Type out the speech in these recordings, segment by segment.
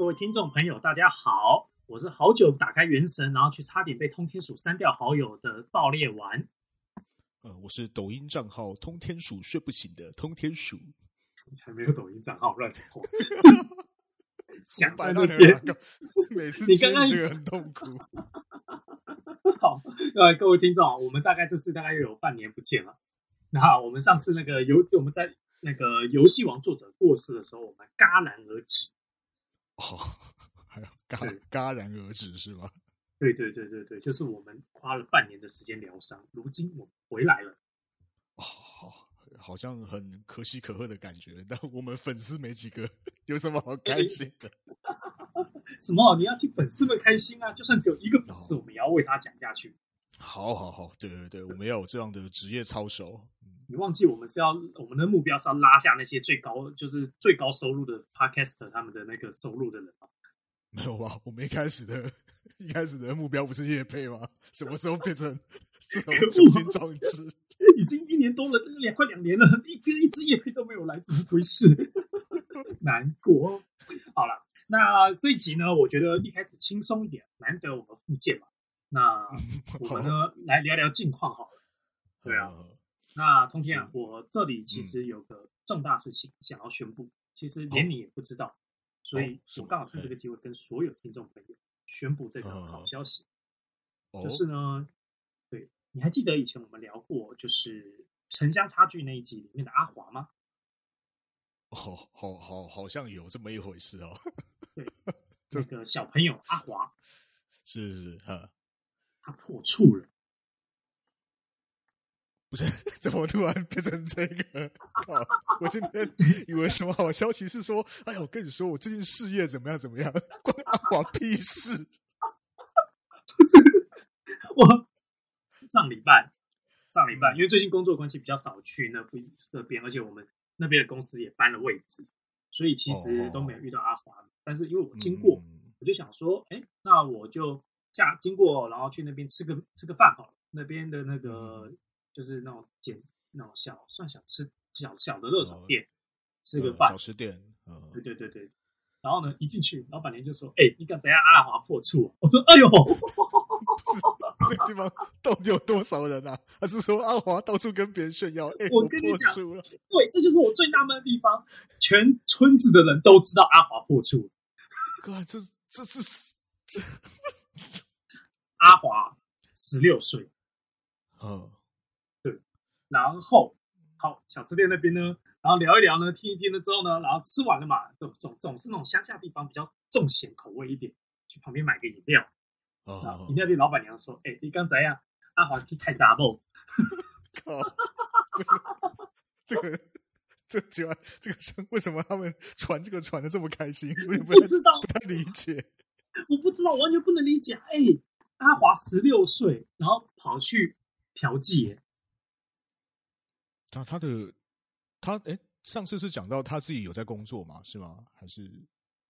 各位听众朋友，大家好，我是好久打开原神，然后去差点被通天鼠删掉好友的爆裂丸。呃，我是抖音账号通天鼠睡不醒的通天鼠。你才没有抖音账号，乱讲话。想在那边，每次你刚刚这个很痛苦。好，呃，各位听众，我们大概这次大概又有半年不见了。那我们上次那个游，我们在那个游戏王作者过世的时候，我们戛然而止。哦，还有戛戛然而止是吧？对对对对对，就是我们花了半年的时间疗伤，如今我们回来了。哦，好像很可喜可贺的感觉，但我们粉丝没几个，有什么好开心的？什么？你要替粉丝们开心啊！就算只有一个粉丝，哦、我们也要为他讲下去。好，好，好，对对对，我们要有这样的职业操守。你忘记我们是要我们的目标是要拉下那些最高就是最高收入的 Podcaster 他们的那个收入的人吗？没有吧？我们一开始的一开始的目标不是叶配吗？什么时候变成 这种雄心壮志？已经一年多了，两快两年了，一支一支业配都没有来，怎么回事？难过。好了，那这一集呢，我觉得一开始轻松一点，难得我们复健嘛。那我们呢，好来聊聊近况好了。对啊。那通天啊，我这里其实有个重大事情想要宣布，其实连你也不知道，所以我刚好趁？这个机会跟所有听众朋友宣布这个好消息，就是呢，对，你还记得以前我们聊过，就是城乡差距那一集里面的阿华吗？哦，好好好像有这么一回事哦。对，这个小朋友阿华。是是哈，他破处了。不是，怎么突然变成这个？我今天以为什么好消息是说，哎呀，我跟你说，我最近事业怎么样怎么样，关阿华屁事。不是，我上礼拜上礼拜，因为最近工作关系比较少去那不那边，而且我们那边的公司也搬了位置，所以其实都没有遇到阿华。但是因为我经过，我就想说，哎，那我就下经过，然后去那边吃个吃个饭好了。那边的那个。就是那种简那种小算小吃小小的热炒店，吃个饭小吃店，对对对对。然后呢，一进去，老板娘就说：“哎，你敢怎样？阿华破处？”我说：“哎呦，这个地方到底有多少人啊？还是说阿华到处跟别人炫耀？哎，我跟你讲，对，这就是我最纳闷的地方。全村子的人都知道阿华破处。哥，这这是这阿华十六岁，嗯。”然后，好，小吃店那边呢，然后聊一聊呢，听一听了之后呢，然后吃完了嘛，总总总是那种乡下地方比较重咸口味一点，去旁边买个饮料。哦。然后饮料店老板娘说：“哎，你刚才呀，阿华去太杂 不？”靠！这个，这个这个这个为什么他们传这个传的这么开心？我也不，不知道，不太理解。我不知道，完全不能理解。哎，阿华十六岁，然后跑去嫖妓。他他的他哎，上次是讲到他自己有在工作吗？是吗？还是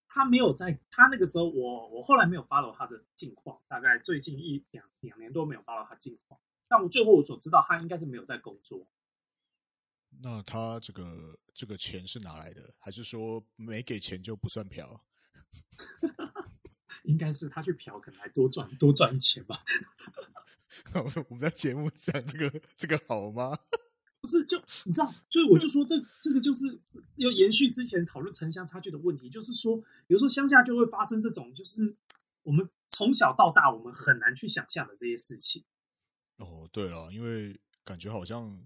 他没有在？他那个时候我，我我后来没有 follow 他的近况，大概最近一两两年都没有 follow 他近况。但我最后我所知道，他应该是没有在工作。那他这个这个钱是哪来的？还是说没给钱就不算嫖？应该是他去嫖，可能还多赚多赚钱吧。我们在节目讲这个这个好吗？不是，就你知道，就是我就说这这个就是要延续之前讨论城乡差距的问题，就是说，比如说乡下就会发生这种，就是我们从小到大我们很难去想象的这些事情。哦，对了，因为感觉好像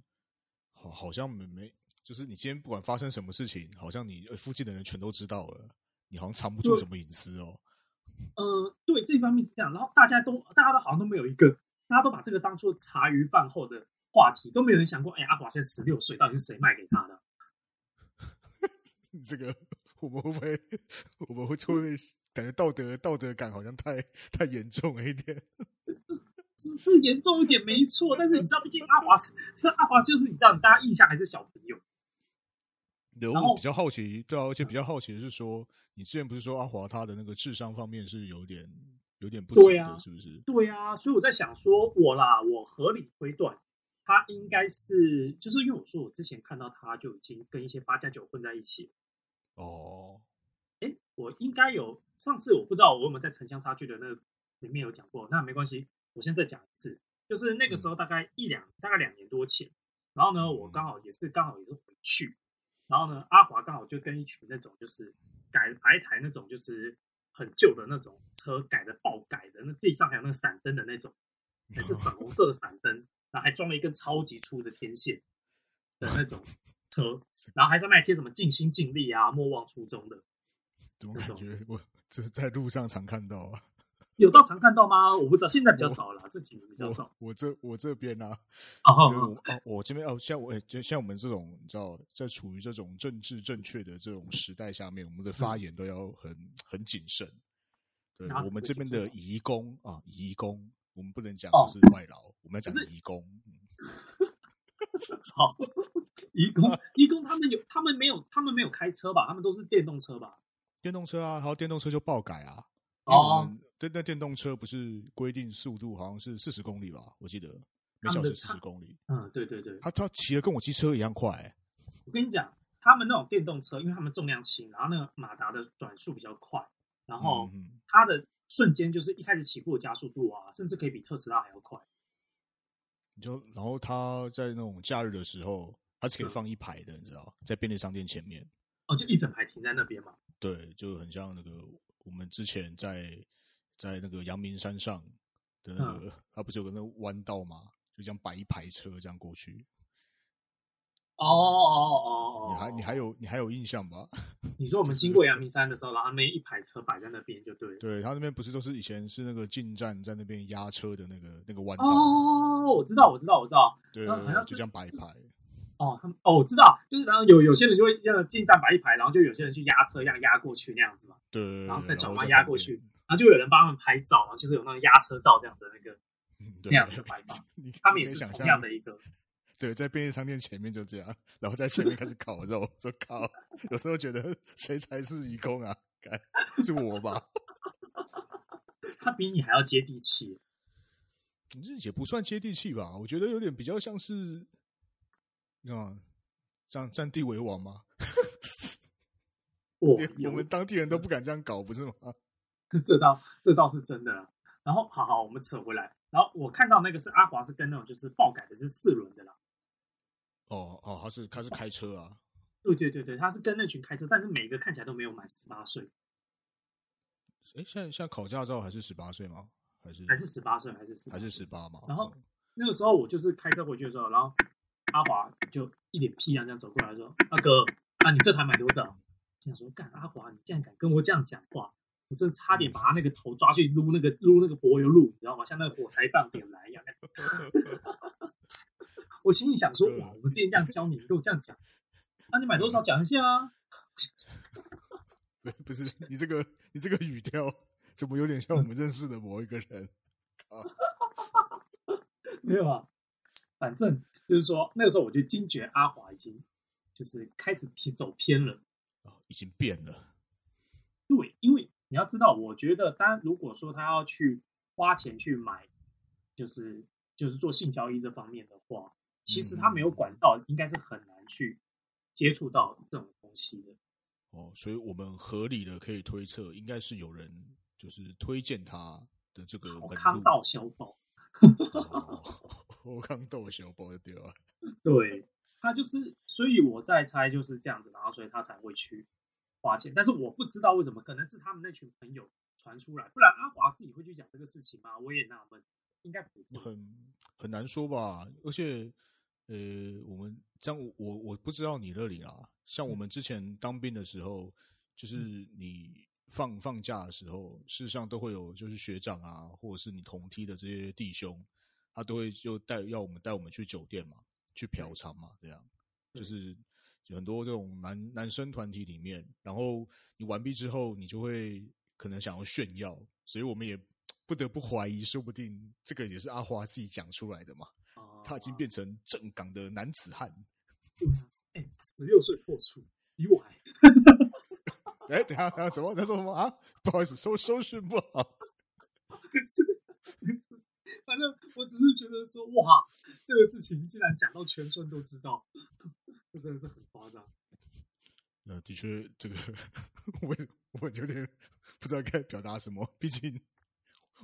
好，好像没没，就是你今天不管发生什么事情，好像你附近的人全都知道了，你好像藏不住什么隐私哦。呃，对，这方面是这样，然后大家都大家都好像都没有一个，大家都把这个当做茶余饭后的。话题都没有人想过，哎，阿华现在十六岁，到底是谁卖给他的？这个我们会不会，我们会不会感觉道德道德感好像太太严重了一点？是是严重一点没错，但是你知道，毕竟阿华是，阿华就是你知道，大家印象还是小朋友。然后比较好奇，对啊，而且比较好奇的是说，你之前不是说阿华他的那个智商方面是有点有点不足的，啊、是不是？对啊，所以我在想说，我啦，我合理推断。他应该是，就是因为我说我之前看到他就已经跟一些八加九混在一起。哦，哎，我应该有上次我不知道我有没有在城乡差距的那个里面有讲过，那没关系，我现在再讲一次。就是那个时候大概一两大概两年多前，然后呢，我刚好也是刚好也是回去，然后呢，阿华刚好就跟一群那种就是改来一台那种就是很旧的那种车改的爆改的，那地上还有那个闪灯的那种，还是粉红色的闪灯，然后还装了一根超级粗的天线 的那种车，然后还在那贴什么尽心尽力啊，莫忘初衷的。怎么感觉我这在路上常看到啊？有到常看到吗？我不知道，现在比较少了，这几年比较少。我，我这我这边啊，哦我，哦我这边哦，像我就像我们这种，你知道，在处于这种政治正确的这种时代下面，我们的发言都要很、嗯、很谨慎。对，我们这边的移工啊，移工，我们不能讲是外劳，哦、我们要讲移工。好，移工，移工，他们有，他们没有，他们没有开车吧？他们都是电动车吧？电动车啊，然后电动车就爆改啊。哦，对，那电动车不是规定速度好像是四十公里吧？我记得每小时四十公里。嗯，对对对，他他骑的跟我机车一样快、欸。我跟你讲，他们那种电动车，因为他们重量轻，然后那个马达的转速比较快，然后它的瞬间就是一开始起步的加速度啊，甚至可以比特斯拉还要快。你就然后他在那种假日的时候，它是可以放一排的，嗯、你知道，在便利商店前面。哦，就一整排停在那边嘛。对，就很像那个。我们之前在在那个阳明山上的那个，它、嗯、不是有个那个弯道吗？就这样摆一排车这样过去。哦哦哦哦！你还你还有你还有印象吧？你说我们经过阳明山的时候，然后那一排车摆在那边就对了。对，他那边不是都是以前是那个进站在那边压车的那个那个弯道？哦，我知道，我知道，我知道。对，好像就这样摆一排。哦，他们哦，我知道，就是然后有有些人就会这样进站摆一排，然后就有些人去压车，这样压过去那样子嘛。对，然后再转弯压过去，然后就有人帮他们拍照，然后就是有那个压车照这样的那个 那样的摆法。他们也是同样的一个。对，在便利商店前面就这样，然后在前面开始烤肉，说烤。有时候觉得谁才是义工啊？是我吧？他比你还要接地气。你这也不算接地气吧？我觉得有点比较像是。啊，这样占地为王吗？我我们当地人都不敢这样搞，不是吗？这倒这倒是真的。然后，好好，我们扯回来。然后我看到那个是阿华，是跟那种就是爆改的，是四轮的啦。哦哦，他是他是开车啊？对对对对，他是跟那群开车，但是每个看起来都没有满十八岁。哎，现在现在考驾照还是十八岁吗？还是还是十八岁？还是十还是十八吗？然后那个时候我就是开车回去的时候，然后。阿华就一脸屁样这样走过来说：“阿哥，啊，你这台买多少？”想说：“干阿华，你竟然敢跟我这样讲话，我真的差点把他那个头抓去撸那个撸那个柏油路，你知道吗？像那个火柴棒点燃一样。” 我心里想说：“哇，我们之前这样教你，你跟我这样讲，那、啊、你买多少讲一下啊？” 不是你这个你这个语调，怎么有点像我们认识的某一个人？没有啊，反正。就是说，那个时候我就惊觉阿华已经就是开始偏走偏了，哦，已经变了。对，因为你要知道，我觉得，当然如果说他要去花钱去买，就是就是做性交易这方面的话，其实他没有管道，应该是很难去接触到这种东西的。哦，所以我们合理的可以推测，应该是有人就是推荐他的这个 康道小宝。我刚逗小宝就掉了。对，他就是，所以我在猜就是这样子，然后所以他才会去花钱。但是我不知道为什么，可能是他们那群朋友传出来，不然阿华自己会去讲这个事情吗？我也纳闷，应该不会。很很难说吧。而且，呃，我们这样，我我不知道你那里啦。像我们之前当兵的时候，就是你放放假的时候，事实上都会有就是学长啊，或者是你同梯的这些弟兄。他都会就带要我们带我们去酒店嘛，去嫖娼嘛，这样就是很多这种男男生团体里面，然后你完毕之后，你就会可能想要炫耀，所以我们也不得不怀疑，说不定这个也是阿华自己讲出来的嘛。他已经变成正港的男子汉。哎，十六岁破处，比我还。哎，等下，等下，怎么在说什么啊？不好意思，收收讯不好。反正我只是觉得说，哇，这个事情竟然讲到全村都知道，这真的是很夸张。那的确，这个 我我有点不知道该表达什么，毕竟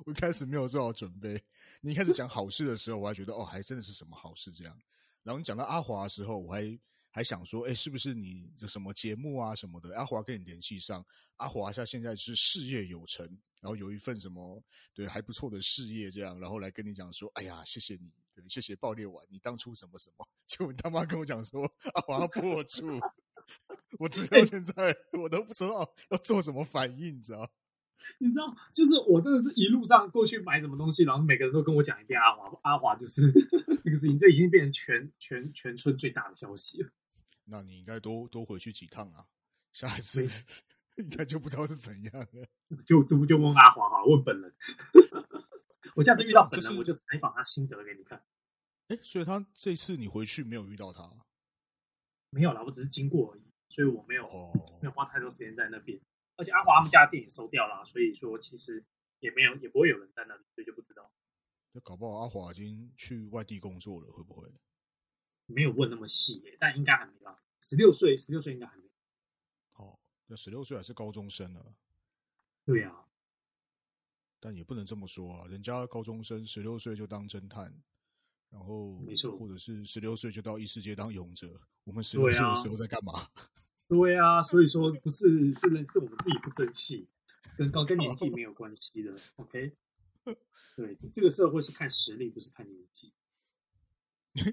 我一开始没有做好准备。你一开始讲好事的时候，我还觉得哦，还真的是什么好事这样。然后你讲到阿华的时候，我还还想说，哎，是不是你的什么节目啊什么的？阿华跟你联系上，阿华他现在是事业有成，然后有一份什么对还不错的事业这样，然后来跟你讲说，哎呀，谢谢你，对，谢谢爆裂丸，你当初什么什么，结果你他妈跟我讲说阿华破处，我直到现在我都不知道要做什么反应，你知道？你知道，就是我真的是一路上过去买什么东西，然后每个人都跟我讲一遍阿华，阿华就是 这个事情，这已经变成全全全村最大的消息了。那你应该多多回去几趟啊，下一次应该就不知道是怎样了。就就就问阿华哈，问本人。我下次遇到本人，我就采访他心得给你看。哎，所以他这次你回去没有遇到他？没有啦，我只是经过而已，所以我没有、哦、没有花太多时间在那边。而且阿华他们家的店也收掉了，所以说其实也没有，也不会有人在那里，所以就不知道。就搞不好阿华已经去外地工作了，会不会？没有问那么细耶，但应该还没吧。十六岁，十六岁应该还没。哦，那十六岁还是高中生呢？对呀、啊。但也不能这么说啊，人家高中生十六岁就当侦探，然后没错，或者是十六岁就到异世界当勇者。我们十六岁的时候在干嘛？对啊，所以说不是是人是我们自己不争气，跟高跟年纪没有关系的。OK，对，这个社会是看实力，不是看年纪。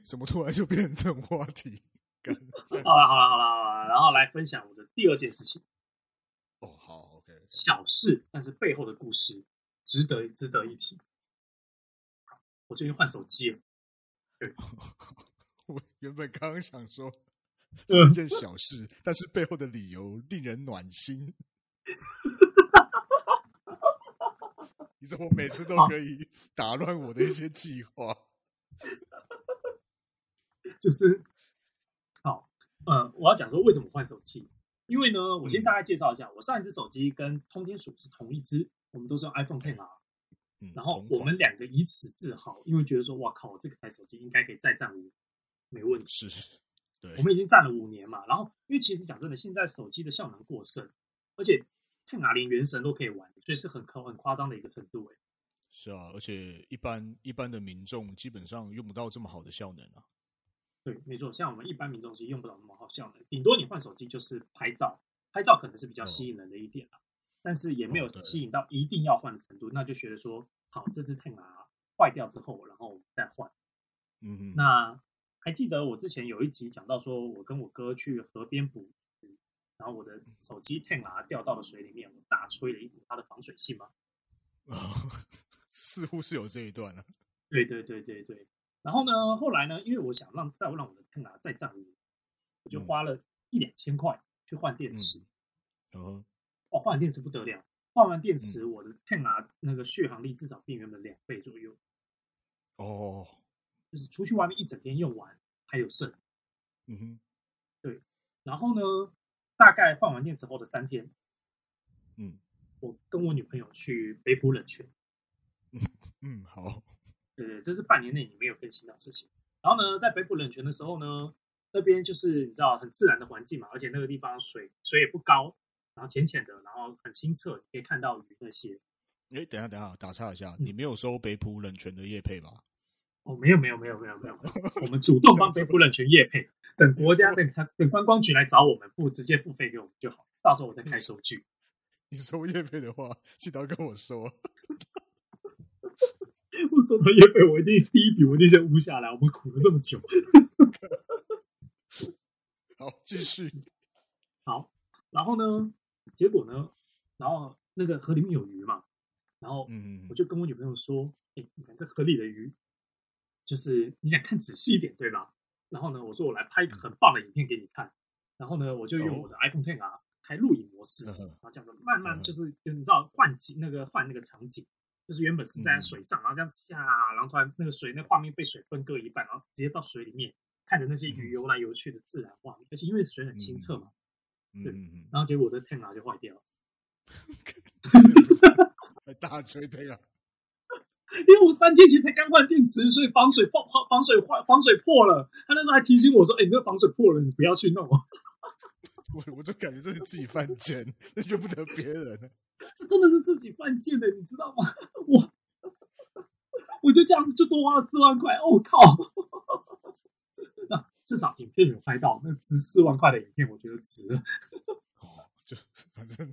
怎么突然就变成这种话题？好了好了好了好了，然后来分享我的第二件事情。哦，好，OK，小事，但是背后的故事值得值得一提。我最近换手机了。对，我原本刚刚想说。是一件小事，但是背后的理由令人暖心。你说我每次都可以打乱我的一些计划，就是好，呃，我要讲说为什么换手机？因为呢，我先大概介绍一下，我上一只手机跟通天鼠是同一只，我们都是用 iPhone X 啊。然后我们两个以此自豪，因为觉得说，哇靠，这个台手机应该可以再战五年，没问题。是。对，我们已经占了五年嘛，然后因为其实讲真的，现在手机的效能过剩，而且看哪连原神都可以玩，所以是很很很夸张的一个程度哎。是啊，而且一般一般的民众基本上用不到这么好的效能啊。对，没错，像我们一般民众其实用不到那么好效能，顶多你换手机就是拍照，拍照可能是比较吸引人的一点啊，哦、但是也没有吸引到一定要换的程度，哦、那就觉得说，好，这支 Ten R 坏掉之后，然后再换。嗯哼，那。还记得我之前有一集讲到，说我跟我哥去河边捕鱼，然后我的手机 Ten 掉到了水里面，我大吹了一股它的防水性吗？啊、哦，似乎是有这一段呢、啊。对对对对对。然后呢，后来呢，因为我想让再让我的 Ten 再战五，我就花了一两千块去换电池。嗯、哦，哦，换电池不得了，换完电池，我的 Ten 那个续航力至少变原本两倍左右。哦。就是出去外面一整天用完还有剩，嗯哼，对。然后呢，大概放完电池后的三天，嗯，我跟我女朋友去北浦冷泉，嗯 嗯，好，对对，这是半年内你没有更新到的事情。然后呢，在北浦冷泉的时候呢，那边就是你知道很自然的环境嘛，而且那个地方水水也不高，然后浅浅的，然后很清澈，你可以看到鱼那些。哎，等一下等一下，打岔一下，嗯、你没有收北浦冷泉的业配吧？哦，没有没有没有没有没有，我们主动帮北埔冷泉业配，等国家等他等观光局来找我们不直接付费给我们就好，到时候我再开收据。你收业配的话，记得要跟我说。我收到业配，我一定第一笔我一定先捂下来。我们苦了这么久，好，继续。好，然后呢？结果呢？然后那个河里面有鱼嘛？然后我就跟我女朋友说：“哎，你看这河里的鱼。”就是你想看仔细一点，对吧？然后呢，我说我来拍一个很棒的影片给你看。然后呢，我就用我的 iPhone X 啊开录影模式，然后这样子慢慢就是就你知道换景那个换那个场景，就是原本是在水上，然后这样下，然后突然那个水那画面被水分割一半，然后直接到水里面看着那些鱼游来游去的自然画面，而且因为水很清澈嘛，对。然后结果我的 Ten 啊就坏掉了，大吹的呀。因为我三天前才刚换电池，所以防水破防水坏防水破了。他那时候还提醒我说：“哎、欸，你这个防水破了，你不要去弄。”我我就感觉这是自己犯贱，那怨不得别人。这真的是自己犯贱的，你知道吗？我我就这样子就多花了四万块，我、哦、靠！那至少影片有拍到，那值四万块的影片，我觉得值了。哦，就反正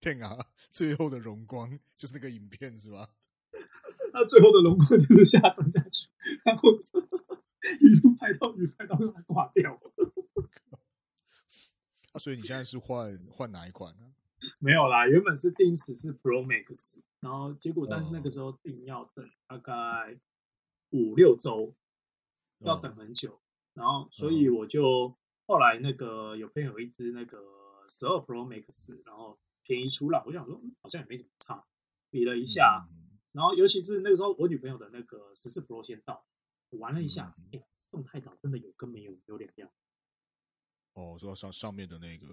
天啊，最后的荣光就是那个影片是吧？那最后的轮廓就是下沉下去，然后一路拍到你拍到它挂掉。啊，所以你现在是换换哪一款呢？没有啦，原本是定十四 Pro Max，然后结果但是那个时候定要等大概五六周，要等很久，然后所以我就后来那个有朋友一支那个十二 Pro Max，然后便宜出了，我想说好像也没怎么差，比了一下，然后尤其是那个时候我女朋友的那个十四 Pro 先到，我玩了一下，哎，动态岛真的有跟没有有两样。哦，说上上面的那个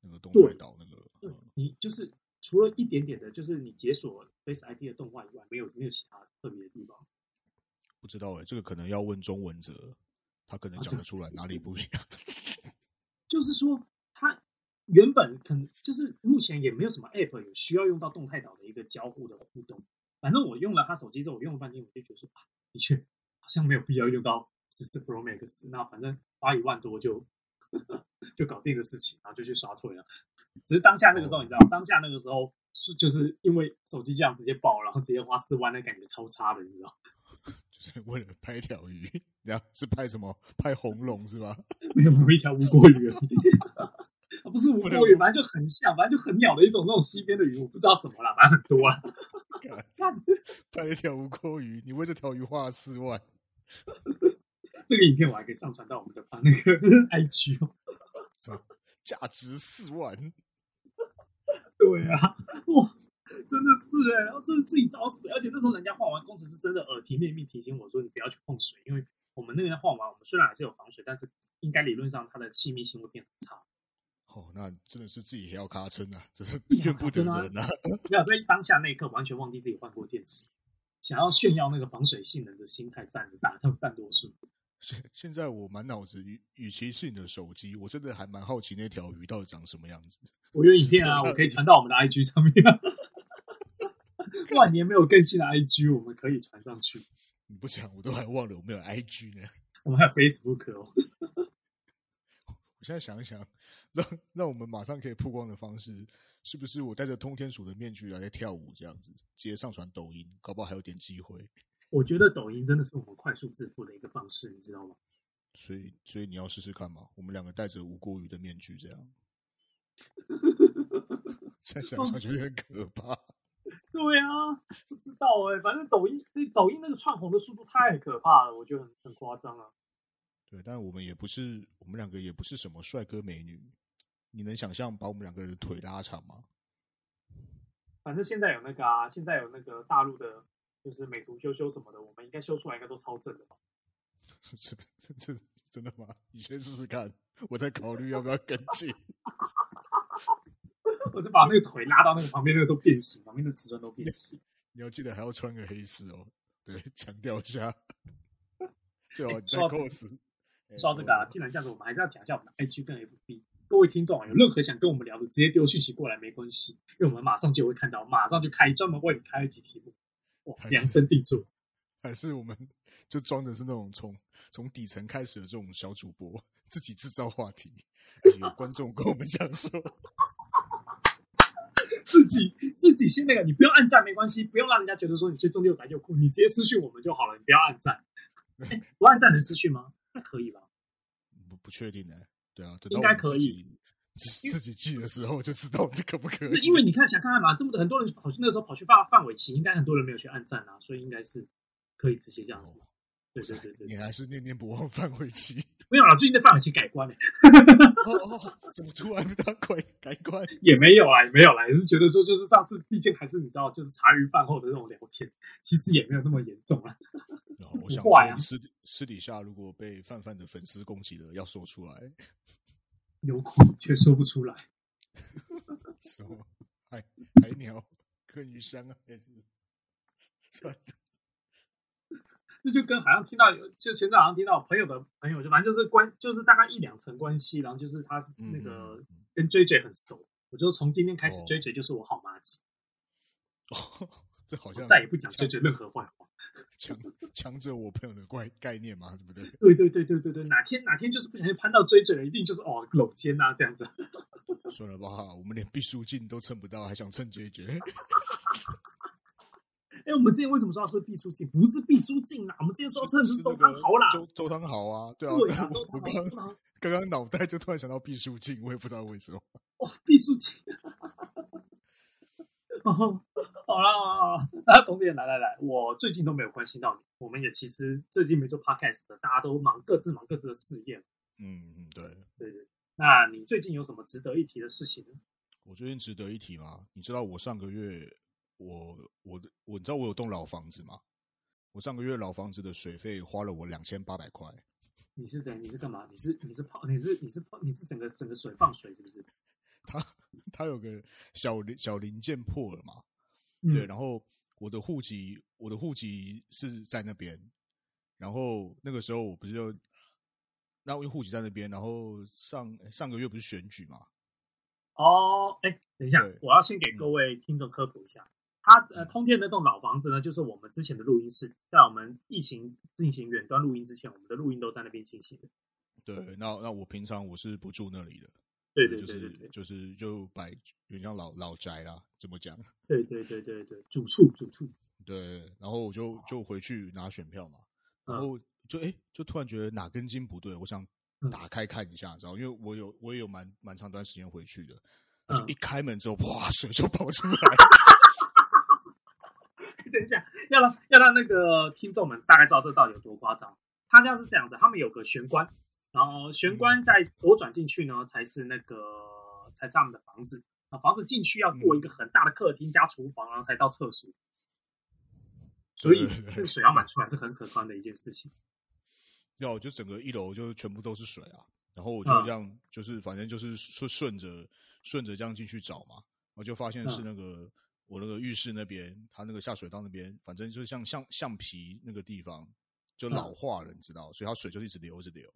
那个动态岛那个，对，你就是除了一点点的，就是你解锁 Face ID 的动画以外，没有没有其他特别的地方。不知道哎、欸，这个可能要问中文者，他可能讲得出来哪里不一样。啊、就是说，他原本可能就是目前也没有什么 App 有需要用到动态岛的一个交互的互动。反正我用了他手机之后，我用了半天，我就觉得说啊，的确好像没有必要用到十四 Pro Max。那反正花一万多就。就搞定的事情，然后就去刷退了。只是当下那个时候，你知道，当下那个时候是就是因为手机这样直接爆，然后直接花四万，那感觉超差的，你知道？就是为了拍一条鱼，然后是拍什么？拍红龙是吧？没有，拍一条无国鱼而已，不是无国鱼，反正就很像，反正就很鸟的一种那种西边的鱼，我不知道什么啦，反正很多啊。拍一条无钩鱼，你为这条鱼花了四万。这个影片我还可以上传到我们的那个 IG 哦，价值四万。对啊，哇，真的是哎，然后真的自己找死。而且那时候人家画完，工程师真的耳提面命提醒我说：“你不要去碰水，因为我们那边画完，我们虽然还是有防水，但是应该理论上它的气密性会变很差。”哦，那真的是自己也要卡撑啊，这是 怨不得人啊。没有在当下那一刻完全忘记自己换过电池，想要炫耀那个防水性能的心态占了大占多数。现现在我满脑子，与与其是你的手机，我真的还蛮好奇那条鱼到底长什么样子。我有影片啊，我可以传到我们的 IG 上面。万年没有更新的 IG，我们可以传上去。你不讲，我都还忘了我们有 IG 呢。我们还有 Facebook 哦。我现在想一想，让让我们马上可以曝光的方式，是不是我戴着通天鼠的面具来在跳舞这样子，直接上传抖音，搞不好还有点机会。我觉得抖音真的是我们快速致富的一个方式，你知道吗？所以，所以你要试试看嘛。我们两个戴着吴郭鱼的面具，这样，现在想想觉得很可怕。对啊，不知道哎、欸，反正抖音，抖音那个窜红的速度太可怕了，我觉得很很夸张啊。对，但我们也不是，我们两个也不是什么帅哥美女。你能想象把我们两个人的腿拉长吗？反正现在有那个啊，现在有那个大陆的。就是美图修修什么的，我们应该修出来应该都超正的吧？是是是，真的吗？你先试试看，我再考虑要不要跟进。我就把那个腿拉到那个旁边，那个都变形，旁边的瓷砖都变形。你要记得还要穿个黑丝哦，对，强调一下。最好你再 cos。说到这个啊，既然这样子，我们还是要讲一下我们的 IG 跟 FB。各位听众啊，有任何想跟我们聊的，直接丢讯息过来没关系，因为我们马上就会看到，马上就开专门为你开一集题目。哇量身定做，还是我们就装的是那种从从底层开始的这种小主播，自己制造话题，有观众跟我们讲说，自己自己先那个，你不用按赞没关系，不用让人家觉得说你最终六百就酷，你直接私讯我们就好了，你不要按赞。欸、不按赞能私讯吗？那可以吧？不不确定呢、欸，对啊，应该可以。自己记的时候就知道这可不可以？因为你看，想看看嘛，这么多很多人跑去那个时候跑去范范玮琪，应该很多人没有去按赞啊，所以应该是可以直接这样子。哦、对对对对，你还是念念不忘范玮琪。没有啦，最近的范玮琪改观嘞、哦。哦，怎么突然被他改改观？也没有啊，也没有啦，也是觉得说，就是上次毕竟还是你知道，就是茶余饭后的那种聊天，其实也没有那么严重啊。然后我想说，私私底下如果被范范的粉丝攻击了，要说出来。有苦却说不出来，什么海 海鸟跟鱼香啊？还是算了，这就跟好像听到有，就前阵好像听到朋友的朋友，就反正就是关，就是大概一两层关系，然后就是他那个跟 JJ 很熟，嗯、我就从今天开始，JJ 就是我好妈子。哦，这好像再也不讲 JJ 任何坏话。强强者我朋友的怪概念嘛，对不对？对对对对对对，哪天哪天就是不小心攀到追嘴了，一定就是哦搂肩啊这样子。算了吧，我们连毕书尽都蹭不到，还想蹭追追？哎，我们之前为什么说要说毕书尽？不是毕书尽啦，我们之前说要蹭的是周汤豪啦。周周汤豪啊，对啊。对啊，我我刚刚刚脑袋就突然想到毕书尽，我也不知道为什么。哇，毕书尽。哦好了好了，大家懂点，来来来，我最近都没有关心到你。我们也其实最近没做 podcast 的，大家都忙各自忙各自的事业。嗯嗯，对对对。那你最近有什么值得一提的事情呢？我最近值得一提吗？你知道我上个月我我的我，你知道我有栋老房子吗？我上个月老房子的水费花了我两千八百块。你是怎？你是干嘛？你是你是泡？你是你是泡？你是整个整个水放水是不是？它它有个小零小零件破了嘛？嗯、对，然后我的户籍，我的户籍是在那边，然后那个时候我不是就，那因为户籍在那边，然后上上个月不是选举嘛？哦，哎，等一下，我要先给各位听众科普一下，嗯、他呃，通天那栋老房子呢，就是我们之前的录音室，在我们疫情进行远端录音之前，我们的录音都在那边进行的。对，那那我平常我是不住那里的。对对对对，对，就是就摆有点像老老宅啦，怎么讲？对对对对对，主厝主厝。对，然后我就就回去拿选票嘛，然后就哎，就突然觉得哪根筋不对，我想打开看一下，知道？因为我有我也有蛮蛮长段时间回去的，就一开门之后，哇，水就跑出来。等一下，要让要让那个听众们大概知道这到底有多夸张。他家是这样子，他们有个玄关。然后玄关再左转进去呢，才是那个才是他们的房子。啊，房子进去要过一个很大的客厅加厨房，然后才到厕所。所以这个 水要满出来是很可观的一件事情。要就整个一楼就全部都是水啊，然后我就这样就是反正就是顺顺着顺着这样进去找嘛，我就发现是那个我那个浴室那边，它那个下水道那边，反正就是像橡橡皮那个地方就老化了，你知道，所以它水就一直流着流。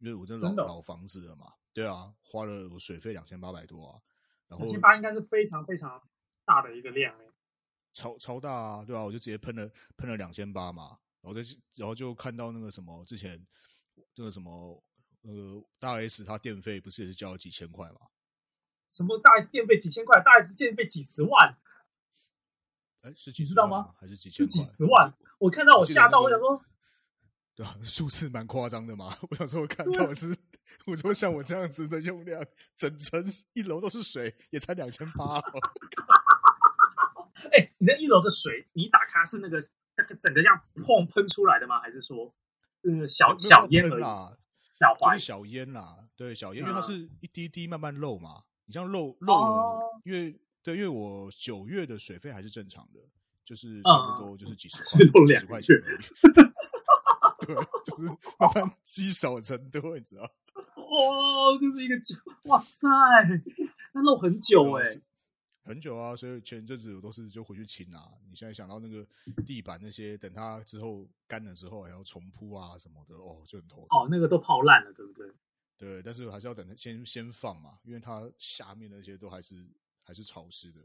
因为我这老老房子了嘛，对啊，花了我水费两千八百多啊，然后两千八应该是非常非常大的一个量诶，超超大啊，对啊，我就直接喷了喷了两千八嘛，然后就然后就看到那个什么之前那个什么那个大 S 他电费不是也是交了几千块嘛？什么大 S 电费几千块，大 S 电费几十万？哎，是几十万吗？还是几千？几十万？我看到我吓到，我想说。对啊，数字蛮夸张的嘛。我想说，我看到是，我说像我这样子的用量，整层一楼都是水，也才两千八。哎，你那一楼的水，你打开是那个那个整个像砰喷出来的吗？还是说，呃，小小烟啦，小就是小烟啦，对，小烟，因为它是一滴滴慢慢漏嘛。你像漏漏了，因为对，因为我九月的水费还是正常的，就是差不多就是几十块，几十块钱而已。对，就是慢慢积少成多，你知道？哦，就是一个酒，哇塞，那漏很久哎、欸，很久啊！所以前阵子我都是就回去清啊。你现在想到那个地板那些，等它之后干了之后还要重铺啊什么的，哦，就很头疼。哦，那个都泡烂了，对不对？对，但是还是要等它先先放嘛，因为它下面那些都还是还是潮湿的。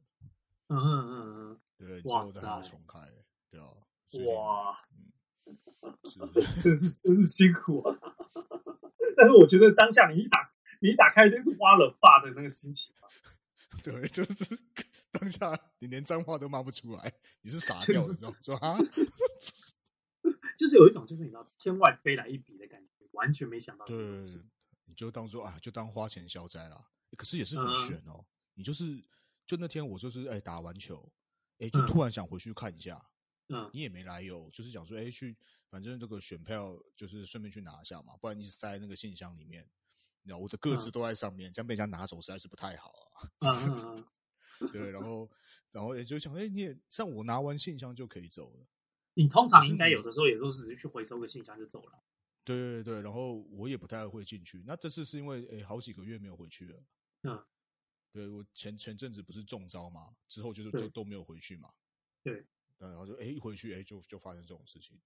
嗯嗯嗯嗯，对，之后等它重开，对啊。哇。真是真是辛苦啊！但是我觉得当下你一打你一打开，真是花了发的那个心情啊。对，就是当下你连脏话都骂不出来，你是傻掉，你知道吗？说啊，就是有一种就是你知道天外飞来一笔的感觉，完全没想到。对，你就当做啊，就当花钱消灾啦。可是也是很悬哦。嗯、你就是就那天我就是哎打完球，哎就突然想回去看一下。嗯，你也没来由，就是讲说，哎，去，反正这个选票就是顺便去拿一下嘛，不然你塞那个信箱里面，你知道我的个资都在上面，嗯、这样被人家拿走实在是不太好啊。嗯、对，然后，然后也就想，哎，你也像我拿完信箱就可以走了。你通常应该有的时候也都只是去回收个信箱就走了。对对对，然后我也不太会进去。那这次是因为，哎，好几个月没有回去了。嗯，对我前前阵子不是中招嘛，之后就是就都没有回去嘛。对。然后就哎一回去哎就就发生这种事情，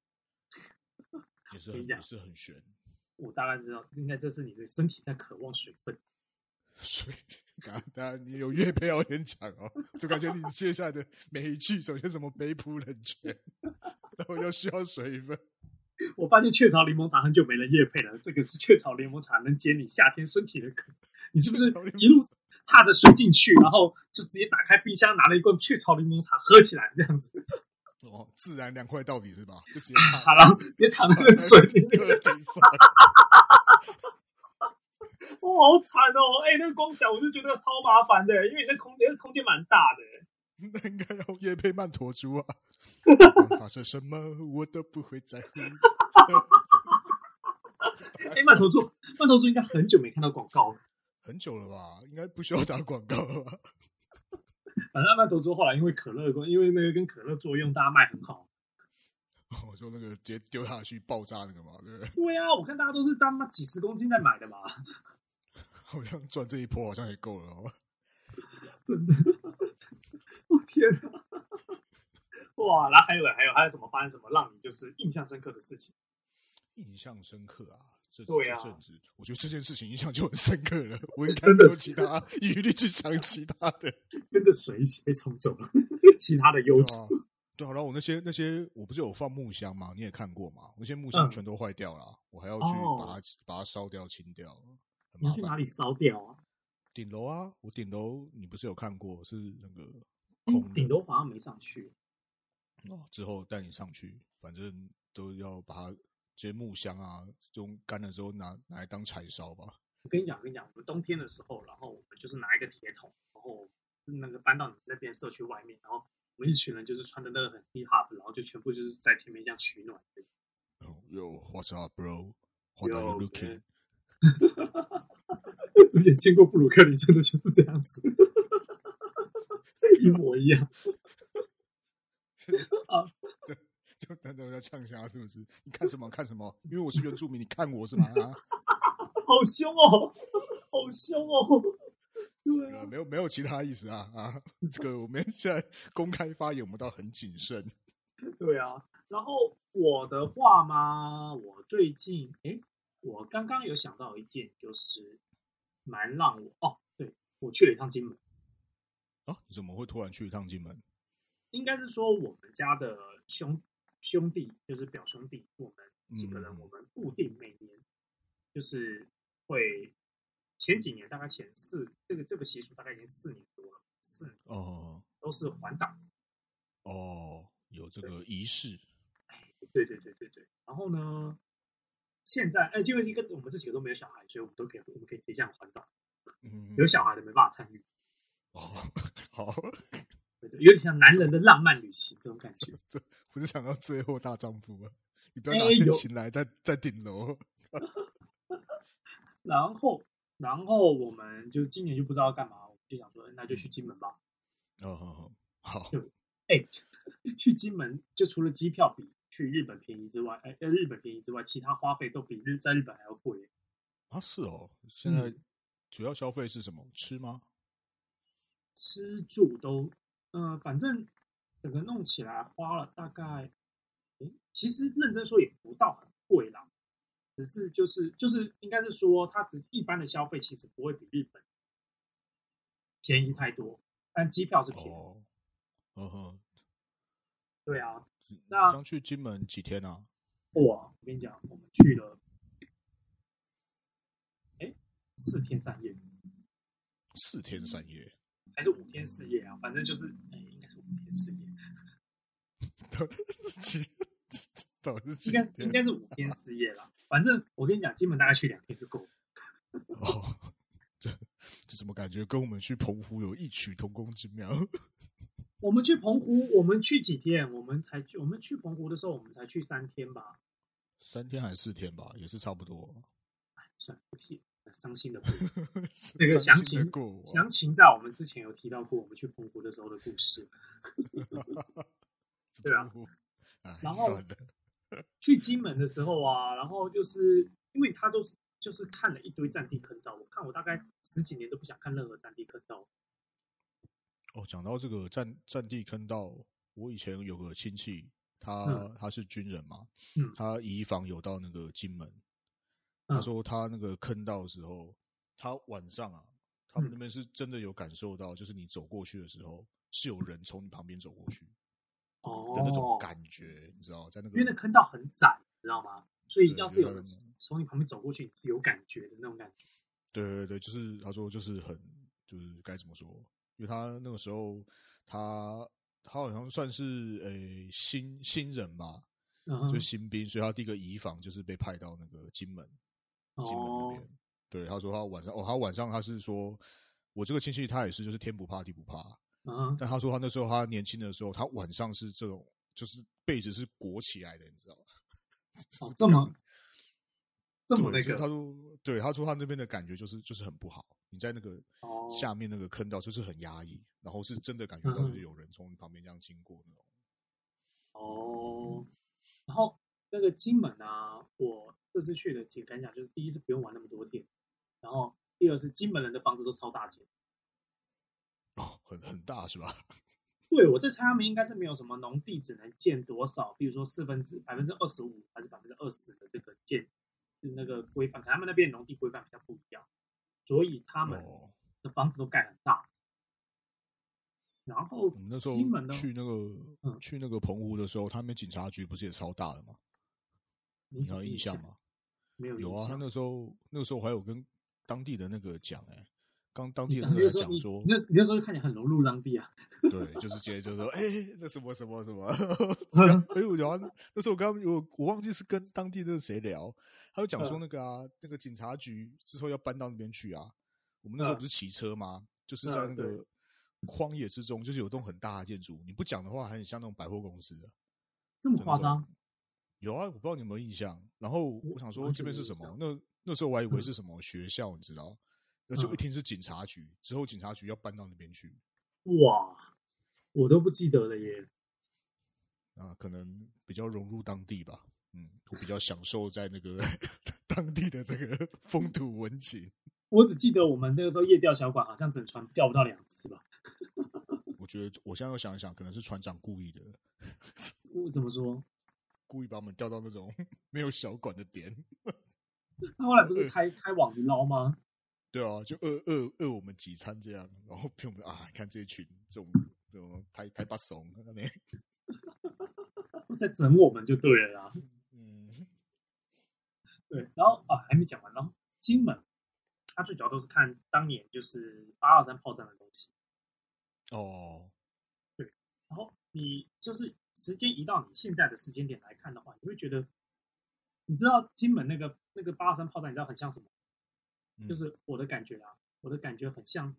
也是 很也是很悬。我大概知道，应该这是你的身体在渴望水分。水，刚刚你有业配要先讲哦，就感觉你接下来的每一句，首先什么杯铺冷泉，然后又需要水分。我发现雀巢柠檬茶很久没人业配了，这个是雀巢柠檬茶能解你夏天身体的渴。你是不是一路踏着水进去，然后就直接打开冰箱，拿了一罐雀巢柠檬茶喝起来，这样子？哦，自然凉快到底是吧？就直接 好了，直接躺在水里面。哇，好惨哦！哎、欸，那个光想我就觉得超麻烦的，因为你那空间空间蛮大的。那应该要业配曼陀珠啊！发生什么我都不会在乎。哎、欸，曼陀珠，曼陀珠应该很久没看到广告了。很久了吧？应该不需要打广告了吧？反正曼陀珠后来因为可乐，因为那个跟可乐作用，大家卖很好。我说那个直接丢下去爆炸那个嘛，对不对？对啊，我看大家都是当妈几十公斤在买的嘛。好像赚这一波好像也够了哦。真的，我天哪！哇，那还有还有还有什么发生什么让你就是印象深刻的事情？印象深刻啊！这对啊，这阵子我觉得这件事情印象就很深刻了。我应该没有其他余力去想其他的，跟着水一起被冲走了，其他的优质。对啊，然后我那些那些我不是有放木箱吗？你也看过吗？那些木箱全都坏掉了，嗯、我还要去把它、哦、把它烧掉清掉，很麻烦。你去哪里烧掉啊？顶楼啊，我顶楼你不是有看过？是那个空顶楼好像没上去。哦，之后带你上去，反正都要把它这些木箱啊，用干了之后拿拿来当柴烧吧。我跟你讲，我跟你讲，我们冬天的时候，然后我们就是拿一个铁桶，然后那个搬到你那边社区外面，然后。我们一群人就是穿的那个很 hip hop，然后就全部就是在前面这样取暖。哦，Yo，What's up, bro？What are you looking？之前见过布鲁克林，真的就是这样子，一模一样。啊，就就难道要呛虾是不是？你看什么看什么？因为我是原住民，你看我是吗？啊，好凶哦，好凶哦。对啊，没有没有其他意思啊啊！这个我们现在公开发言，我们倒很谨慎。对啊，然后我的话嘛，我最近哎，我刚刚有想到一件，就是蛮让我哦，对，我去了一趟金门。啊，你怎么会突然去一趟金门？应该是说我们家的兄兄弟，就是表兄弟，我们几个人，我们固定每年就是会。前几年大概前四，这个这个习俗大概已经四年多了，四年哦，都是环岛哦，有这个仪式，哎，对对对对对。然后呢，现在哎，因为一个我们这几个都没有小孩，所以我们都可以我们可以直接这样环岛。嗯，有小孩的没办法参与。哦，好，有点像男人的浪漫旅行这种感觉。这不是想到最后大丈夫吗？你不要哪天醒来在在顶楼。然后。然后我们就今年就不知道干嘛，我就想说，那就去金门吧。哦，好好好。就哎，去金门就除了机票比去日本便宜之外，哎，在日本便宜之外，其他花费都比日在日本还要贵。啊，是哦。现在主要消费是什么？嗯、吃吗？吃住都，嗯、呃，反正整个弄起来花了大概，哎，其实认真说也不到很贵啦。只是就是就是应该是说，它只一般的消费其实不会比日本便宜太多，但机票是便宜。哦，对啊。那将去金门几天啊？哇，我跟你讲，我们去了，哎，四天三夜。四天三夜还是五天四夜啊？反正就是，哎，应该是五天四夜。应该 应该是五天四夜了。反正我跟你讲，基本大概去两天就够了。哦，这这怎么感觉跟我们去澎湖有异曲同工之妙？我们去澎湖，我们去几天？我们才去，我们去澎湖的时候，我们才去三天吧？三天还是四天吧？也是差不多。哎，算了，不提，伤心的故事。那个详情，详情在我们之前有提到过，我们去澎湖的时候的故事。对啊，然后。去金门的时候啊，然后就是因为他都是就是看了一堆战地坑道，我看我大概十几年都不想看任何战地坑道。哦，讲到这个战战地坑道，我以前有个亲戚，他、嗯、他是军人嘛，嗯，他移防有到那个金门，嗯、他说他那个坑道的时候，他晚上啊，他们那边是真的有感受到，就是你走过去的时候，是有人从你旁边走过去，哦的那种感觉，你知道，在那个因为那坑道很窄，知道吗？所以要是有人从你旁边走过去，你是有感觉的那种感觉。对对对，就是他说就是很就是该怎么说？因为他那个时候他他好像算是诶、欸、新新人吧，就新兵，所以他第一个移防就是被派到那个金门，金门那边。哦、对，他说他晚上哦，他晚上他是说，我这个亲戚他也是就是天不怕地不怕，嗯，但他说他那时候他年轻的时候，他晚上是这种就是被子是裹起来的，你知道吗？哦，这么。这么那个，他说，对，他说他那边的感觉就是就是很不好。你在那个下面那个坑道就是很压抑，哦、然后是真的感觉到就是有人从你旁边这样经过那种。哦，然后那个金门啊，我这次去的挺感想，就是第一是不用玩那么多天，然后第二是金门人的房子都超大间。哦，很很大是吧？对，我在猜他们应该是没有什么农地只能建多少，比如说四分之百分之二十五还是百分之二十的这个建。是那个规范，他们那边农地规范比较不一样，所以他们的房子都盖很大。然后我们那时候去那个、嗯、去那个澎湖的时候，他们警察局不是也超大的吗？你有印象吗？没有，有啊。他那时候那个时候还有跟当地的那个讲哎、欸。刚当地的人在讲说，那你那时候就看起来很融入当地啊。对，就是直接就说，哎、欸，那什么什么什么，哎，我聊，那时候我刚我我忘记是跟当地的谁聊，他就讲说那个啊，嗯、那个警察局之后要搬到那边去啊。我们那时候不是骑车吗？嗯、就是在那个荒野之中，就是有栋很大的建筑，你不讲的话，很像那种百货公司的。这么夸张？有啊，我不知道你有没有印象。然后我想说这边是什么？那那时候我还以为是什么学校，你知道？那就一听是警察局，嗯、之后警察局要搬到那边去。哇，我都不记得了耶。啊，可能比较融入当地吧。嗯，我比较享受在那个 当地的这个 风土文情。我只记得我们那个时候夜钓小馆，好像整船钓不到两次吧。我觉得我现在又想一想，可能是船长故意的。我怎么说？故意把我们钓到那种 没有小管的点。那后来不是开开网子捞吗？对啊，就饿饿饿我们几餐这样，然后骗我们啊！看这群这种这种太太把怂，在整我们就对了啦。嗯，对，然后啊还没讲完，然后金门，他最主要都是看当年就是八二三炮战的东西。哦，对，然后你就是时间移到你现在的时间点来看的话，你会觉得，你知道金门那个那个八二三炮战，你知道很像什么？就是我的感觉啊，我的感觉很像，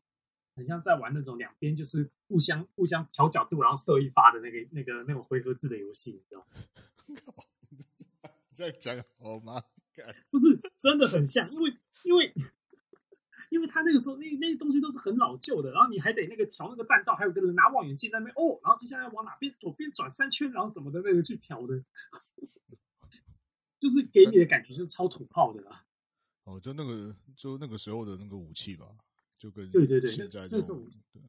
很像在玩那种两边就是互相互相调角度，然后射一发的那个那个那种回合制的游戏，你知道吗？在讲好吗？不是，真的很像，因为因为因为他那个时候那那些东西都是很老旧的，然后你还得那个调那个弹道，还有个人拿望远镜在那边哦，然后接下来往哪边左边转三圈，然后什么的那个去调的，就是给你的感觉是超土炮的啦。哦，就那个，就那个时候的那个武器吧，就跟对对对，现在这种，对，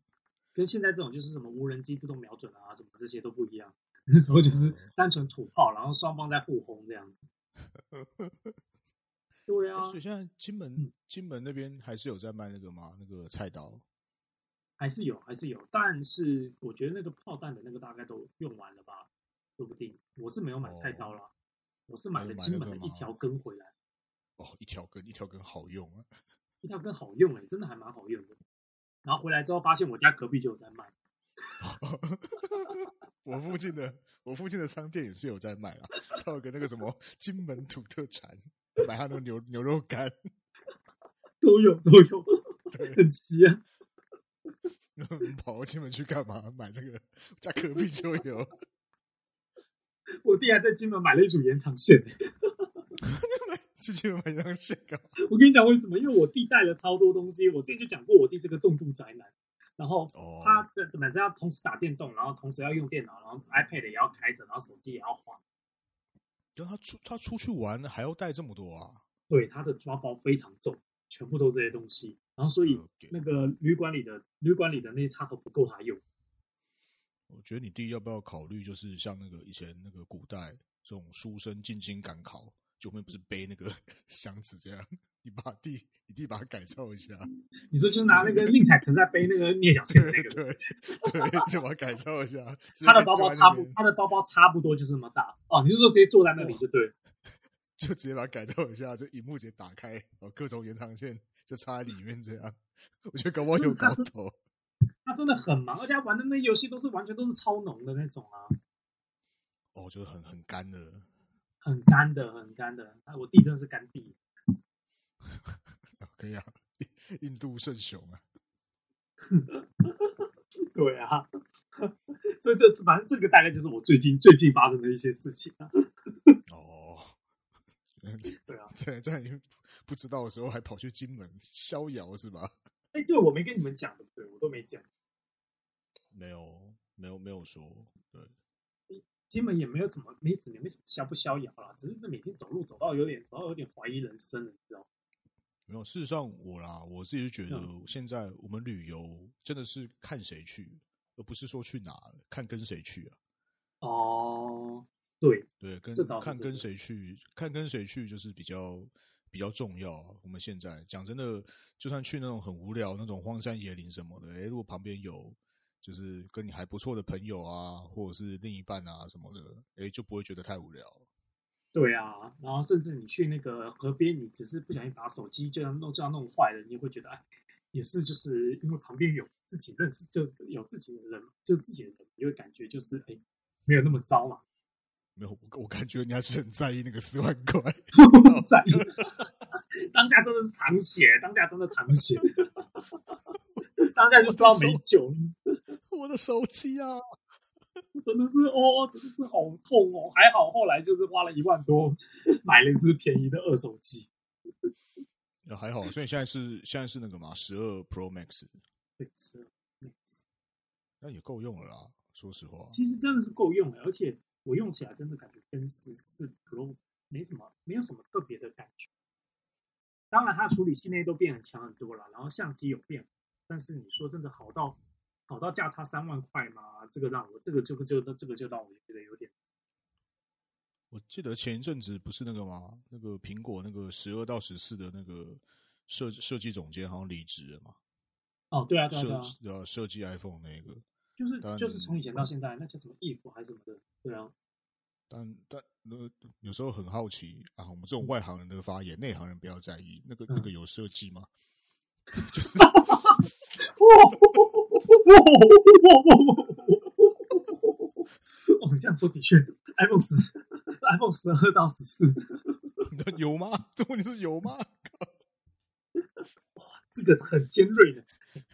跟现在这种就是什么无人机自动瞄准啊，什么这些都不一样。那时候就是单纯土炮，然后双方在互轰这样子。对啊，所以现在金门金门那边还是有在卖那个吗？那个菜刀还是有，还是有，但是我觉得那个炮弹的那个大概都用完了吧，说不定。我是没有买菜刀啦，我是买了金门的一条根回来。哦，一条根，一条根好用啊！一条根好用哎、欸，真的还蛮好用的。然后回来之后，发现我家隔壁就有在卖。我附近的我附近的商店也是有在卖啊。他有个那个什么金门土特产，买他那个牛牛肉干，都 有都有，对很齐啊。跑到金门去干嘛？买这个，在隔壁就有。我弟还在金门买了一组延长线、欸。去金门买张线稿。我跟你讲为什么？因为我弟带了超多东西。我之前就讲过，我弟是个重度宅男。然后他的反正要同时打电动，然后同时要用电脑，然后 iPad 也要开着，然后手机也要滑。就他出他出去玩还要带这么多啊？对，他的抓包非常重，全部都这些东西。然后所以那个旅馆里的旅馆里的那些插头不够他用。我觉得你弟要不要考虑，就是像那个以前那个古代这种书生进京赶考，就后面不是背那个 箱子这样？你把弟，你弟把它改造一下。你说就拿那个宁采臣在背那个聂小倩那个，对对，就把它改造一下。他的包包差不，他的包包差不多就是这么大哦。你是说直接坐在那里就对？就直接把它改造一下，就荧幕直接打开，哦，各种延长线就插在里面这样。我觉得搞不好有搞头。他真的很忙，而且他玩的那游戏都是完全都是超浓的那种啊。哦，就是很很干的，很干的，很干的。我弟真的是干弟。可以啊，印度圣雄啊。对啊，所以这反正这个大概就是我最近最近发生的一些事情啊。哦，对啊，在在你不知道的时候还跑去金门逍遥是吧？哎，对，我没跟你们讲，对不对？我都没讲。没有，没有，没有说。对，金门也没有什么，没什么，没什么逍不逍遥啦，只是那每天走路走到有点，走到有点怀疑人生了，你知道吗？没有，事实上我啦，我自己就觉得，现在我们旅游真的是看谁去，而不是说去哪，看跟谁去啊。哦，对对，跟看跟谁去，看跟谁去就是比较比较重要啊。我们现在讲真的，就算去那种很无聊那种荒山野岭什么的，诶，如果旁边有。就是跟你还不错的朋友啊，或者是另一半啊什么的，哎、欸，就不会觉得太无聊。对啊，然后甚至你去那个河边，你只是不小心把手机就要弄就要弄坏了，你也会觉得哎，也是就是因为旁边有自己认识，就有自己的人，就自己的人，你会感觉就是哎，没有那么糟嘛。没有，我我感觉你还是很在意那个四万块，在意。当下真的是淌血，当下真的淌血，当下就知道没救。我的手机啊，真的是哦，真的是好痛哦！还好后来就是花了一万多 买了一只便宜的二手机。那 还好，所以现在是现在是那个嘛，十二 Pro Max。对，十二 Max，那也够用了啦。说实话，其实真的是够用了，而且我用起来真的感觉跟十四 Pro 没什么，没有什么特别的感觉。当然，它的处理器那些都变很强很多了，然后相机有变，但是你说真的好到。跑到价差三万块吗？这个让我这个这个就这个就让我觉得有点。我记得前一阵子不是那个吗？那个苹果那个十二到十四的那个设设计总监好像离职了嘛？哦，对啊，对啊，设呃设计 iPhone 那个，就是就是从以前到现在，那叫什么 if 还是什么的？对啊。但但那有时候很好奇啊，我们这种外行人的发言，内行人不要在意。那个那个有设计吗？就是。哇 哇哇哇哇哇！我们这样说的确，iPhone 十、iPhone 十二到十四，有吗？这问题是有吗？哇，这个是很尖锐的。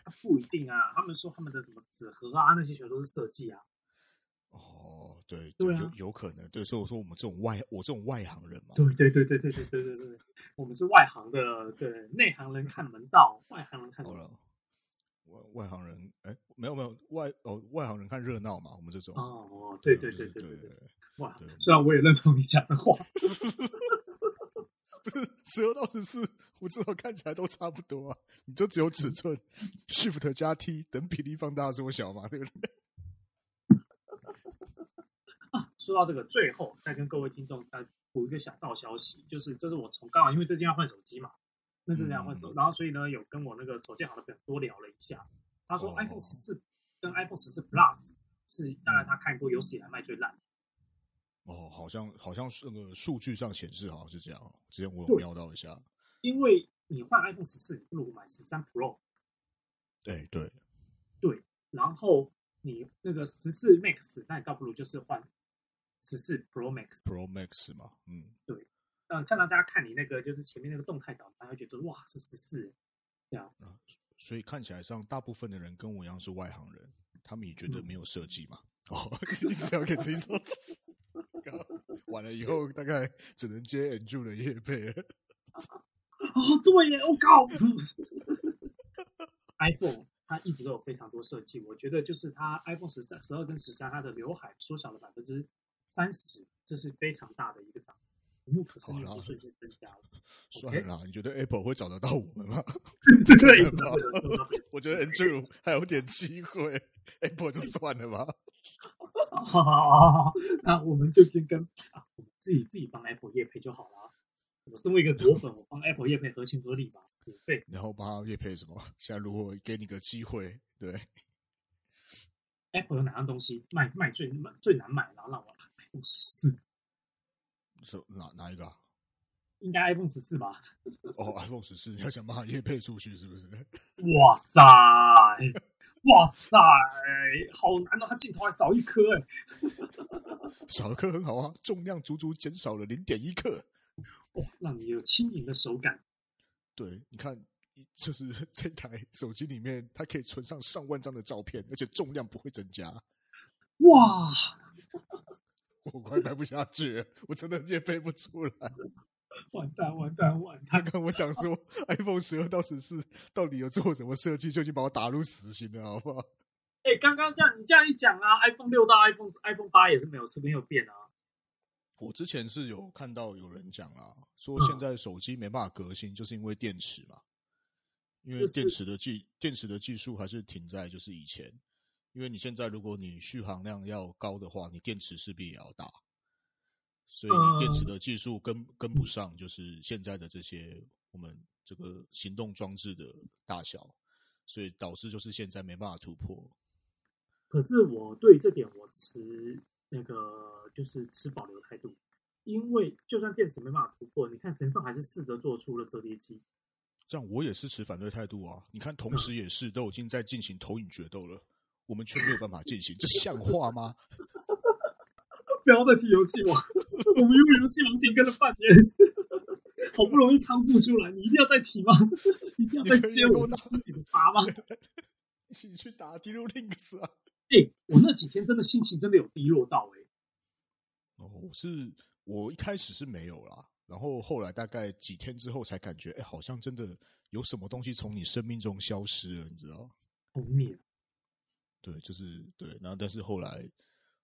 它不一定啊，他们说他们的什么纸盒啊，那些全都是设计啊。哦，对对，有有可能。对，所以我说我们这种外，我这种外行人嘛。对对对对对对对对对，我们是外行的，对，内行人看门道，外行人看门道。外外行人，哎，没有没有外哦，外行人看热闹嘛，我们这种哦哦，对对对对对对，哇，虽然我也认同你讲的话，不是十二到十四，我至少看起来都差不多啊，你就只有尺寸，Shift 加 T 等比例放大缩小嘛，对不对？啊，说到这个，最后再跟各位听众再补一个小道消息，就是这是我从刚好因为最近要换手机嘛。那是这样然后所以呢，有跟我那个手机好的朋友多聊了一下。他说，iPhone 十四跟 iPhone 十四 Plus 是大概他看过有史以来卖最烂。哦，好像好像是那个数据上显示好像是这样。之前我有瞄到一下。因为你换 iPhone 十四，你不如买十三 Pro。对对对，然后你那个十四 Max，那你倒不如就是换十四 Pro Max。Pro Max 嘛，嗯，对。嗯，看到大家看你那个，就是前面那个动态导，大家会觉得哇，是十四，这样啊。所以看起来上大部分的人跟我一样是外行人，他们也觉得没有设计嘛。嗯、哦，一直要给自己说，完了以后大概只能接 Android 的业配了。哦，对耶，我、哦、靠！iPhone 它一直都有非常多设计，我觉得就是它 iPhone 十三、十二跟十三，它的刘海缩小了百分之三十，这是非常大的一个涨。屏幕可视面积瞬间增加了。算了啦，你觉得 Apple 会找得到我们吗？对，我觉得 Andrew 还有点机会，Apple 就算了吧。好好好，那我们就先跟啊，我们自己自己帮 Apple 业配就好了。我身为一个果粉，我帮 Apple 业配合情合理吧，免费。然后帮他业配什么？现在如果给你个机会，对。Apple 有哪样东西卖卖最卖最难买，然后让我买 iPhone 十四？是哪哪一个、啊？应该 iPhone 十四吧？哦，iPhone 十四，你要想办法也配出去是不是？哇塞，哇塞，好难哦！它镜头还少一颗哎，少一颗很好啊，重量足足减少了零点一克，哇，让你有轻盈的手感。对，你看。就是 这台手机里面，它可以存上上万张的照片，而且重量不会增加。哇！我快拍不下去，我真的也背不出来。完蛋，完蛋，完蛋！他跟我讲说，iPhone 十二到十四到底有做什么设计，就已经把我打入死刑了，好不好？哎、欸，刚刚这样你这样一讲啊，iPhone 六到 iPhone iPhone 八也是没有是没有变啊。我之前是有看到有人讲啊，说现在手机没办法革新，就是因为电池嘛。因为电池的技电池的技术还是停在就是以前，因为你现在如果你续航量要高的话，你电池势必也要大，所以你电池的技术跟跟不上，就是现在的这些我们这个行动装置的大小，所以导致就是现在没办法突破。可是我对这点我持那个就是持保留态度，因为就算电池没办法突破，你看神兽还是试着做出了折叠机。这样我也是持反对态度啊！你看，同时也是都已经在进行投影决斗了，我们却没有办法进行，这像话吗？不要再提 游戏王，我们用游戏王停更了半年，好不容易康复出来，你一定要再提吗？一定要再接我你的耙吗？一起去打 Dealing 啊！哎、欸，我那几天真的心情真的有低落到哎、欸。哦，是我一开始是没有啦。然后后来大概几天之后才感觉，哎，好像真的有什么东西从你生命中消失了，你知道？后面，对，就是对。然后但是后来，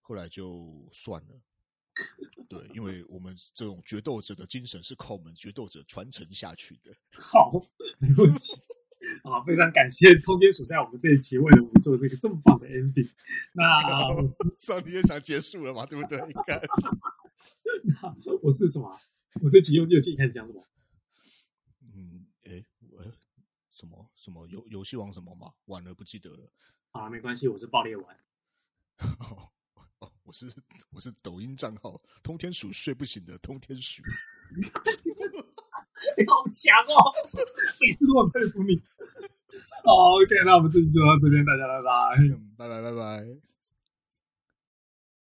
后来就算了。对，因为我们这种决斗者的精神是靠我们决斗者传承下去的。好，没问题。啊，非常感谢通天鼠在我们这一期为了我们做这个这么棒的 ending。那 上帝也想结束了嘛？对不对？你看，那我是什么？我这集又又一开始讲什么？嗯，哎，我什么什么游游戏王什么嘛？晚了不记得了。啊，没关系，我是爆裂丸。哦，哦，我是我是抖音账号通天鼠睡不醒的通天鼠。你好强哦！每次都很佩服你。好，OK，那我们这期就到这边，大家拜拜。拜拜拜拜。